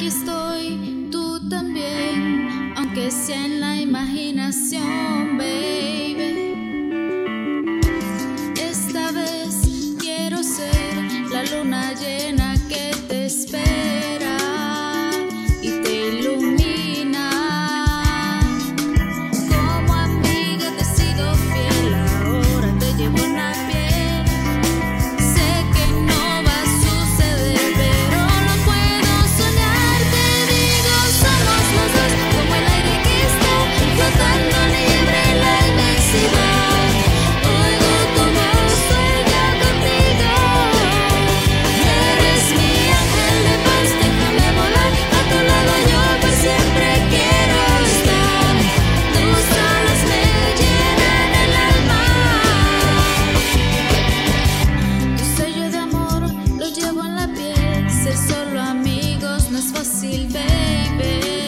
aquí estoy, tú también, aunque sea en la imaginación. fácil, baby.